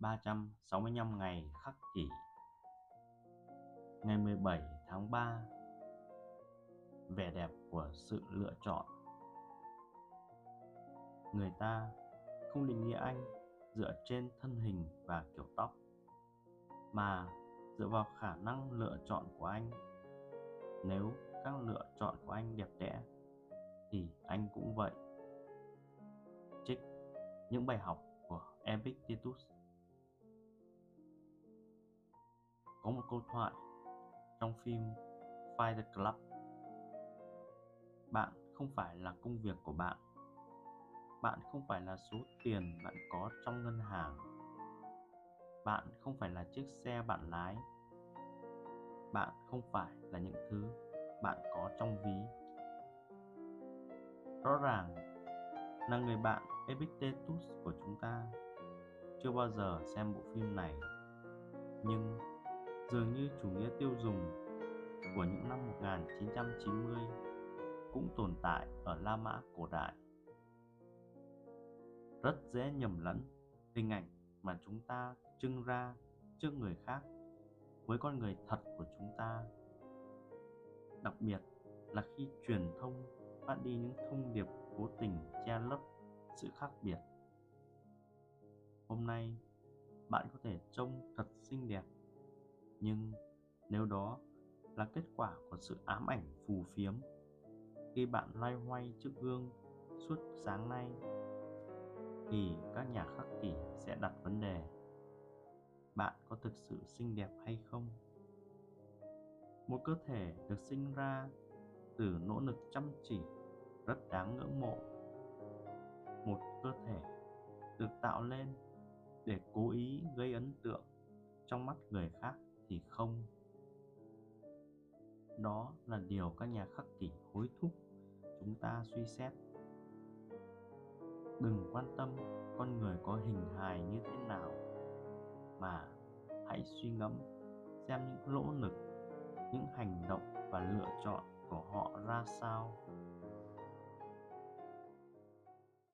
365 ngày khắc kỷ. Ngày 17 tháng 3 Vẻ đẹp của sự lựa chọn. Người ta không định nghĩa anh dựa trên thân hình và kiểu tóc, Mà dựa vào khả năng lựa chọn của anh. Nếu các lựa chọn của anh đẹp đẽ, Thì anh cũng vậy. Trích những bài học của Epictetus có một câu thoại trong phim Fight the Club. Bạn không phải là công việc của bạn. Bạn không phải là số tiền bạn có trong ngân hàng. Bạn không phải là chiếc xe bạn lái. Bạn không phải là những thứ bạn có trong ví. Rõ ràng là người bạn Epictetus của chúng ta chưa bao giờ xem bộ phim này, nhưng dường như chủ nghĩa tiêu dùng của những năm 1990 cũng tồn tại ở La Mã cổ đại. Rất dễ nhầm lẫn hình ảnh mà chúng ta trưng ra trước người khác với con người thật của chúng ta. Đặc biệt là khi truyền thông phát đi những thông điệp cố tình che lấp sự khác biệt. Hôm nay, bạn có thể trông thật xinh đẹp nhưng nếu đó là kết quả của sự ám ảnh phù phiếm khi bạn loay hoay trước gương suốt sáng nay, thì các nhà khắc kỷ sẽ đặt vấn đề, bạn có thực sự xinh đẹp hay không? Một cơ thể được sinh ra từ nỗ lực chăm chỉ rất đáng ngưỡng mộ. Một cơ thể được tạo lên để cố ý gây ấn tượng trong mắt người khác thì không. Đó là điều các nhà khắc kỷ hối thúc chúng ta suy xét. Đừng quan tâm con người có hình hài như thế nào, mà hãy suy ngẫm xem những nỗ lực, những hành động và lựa chọn của họ ra sao.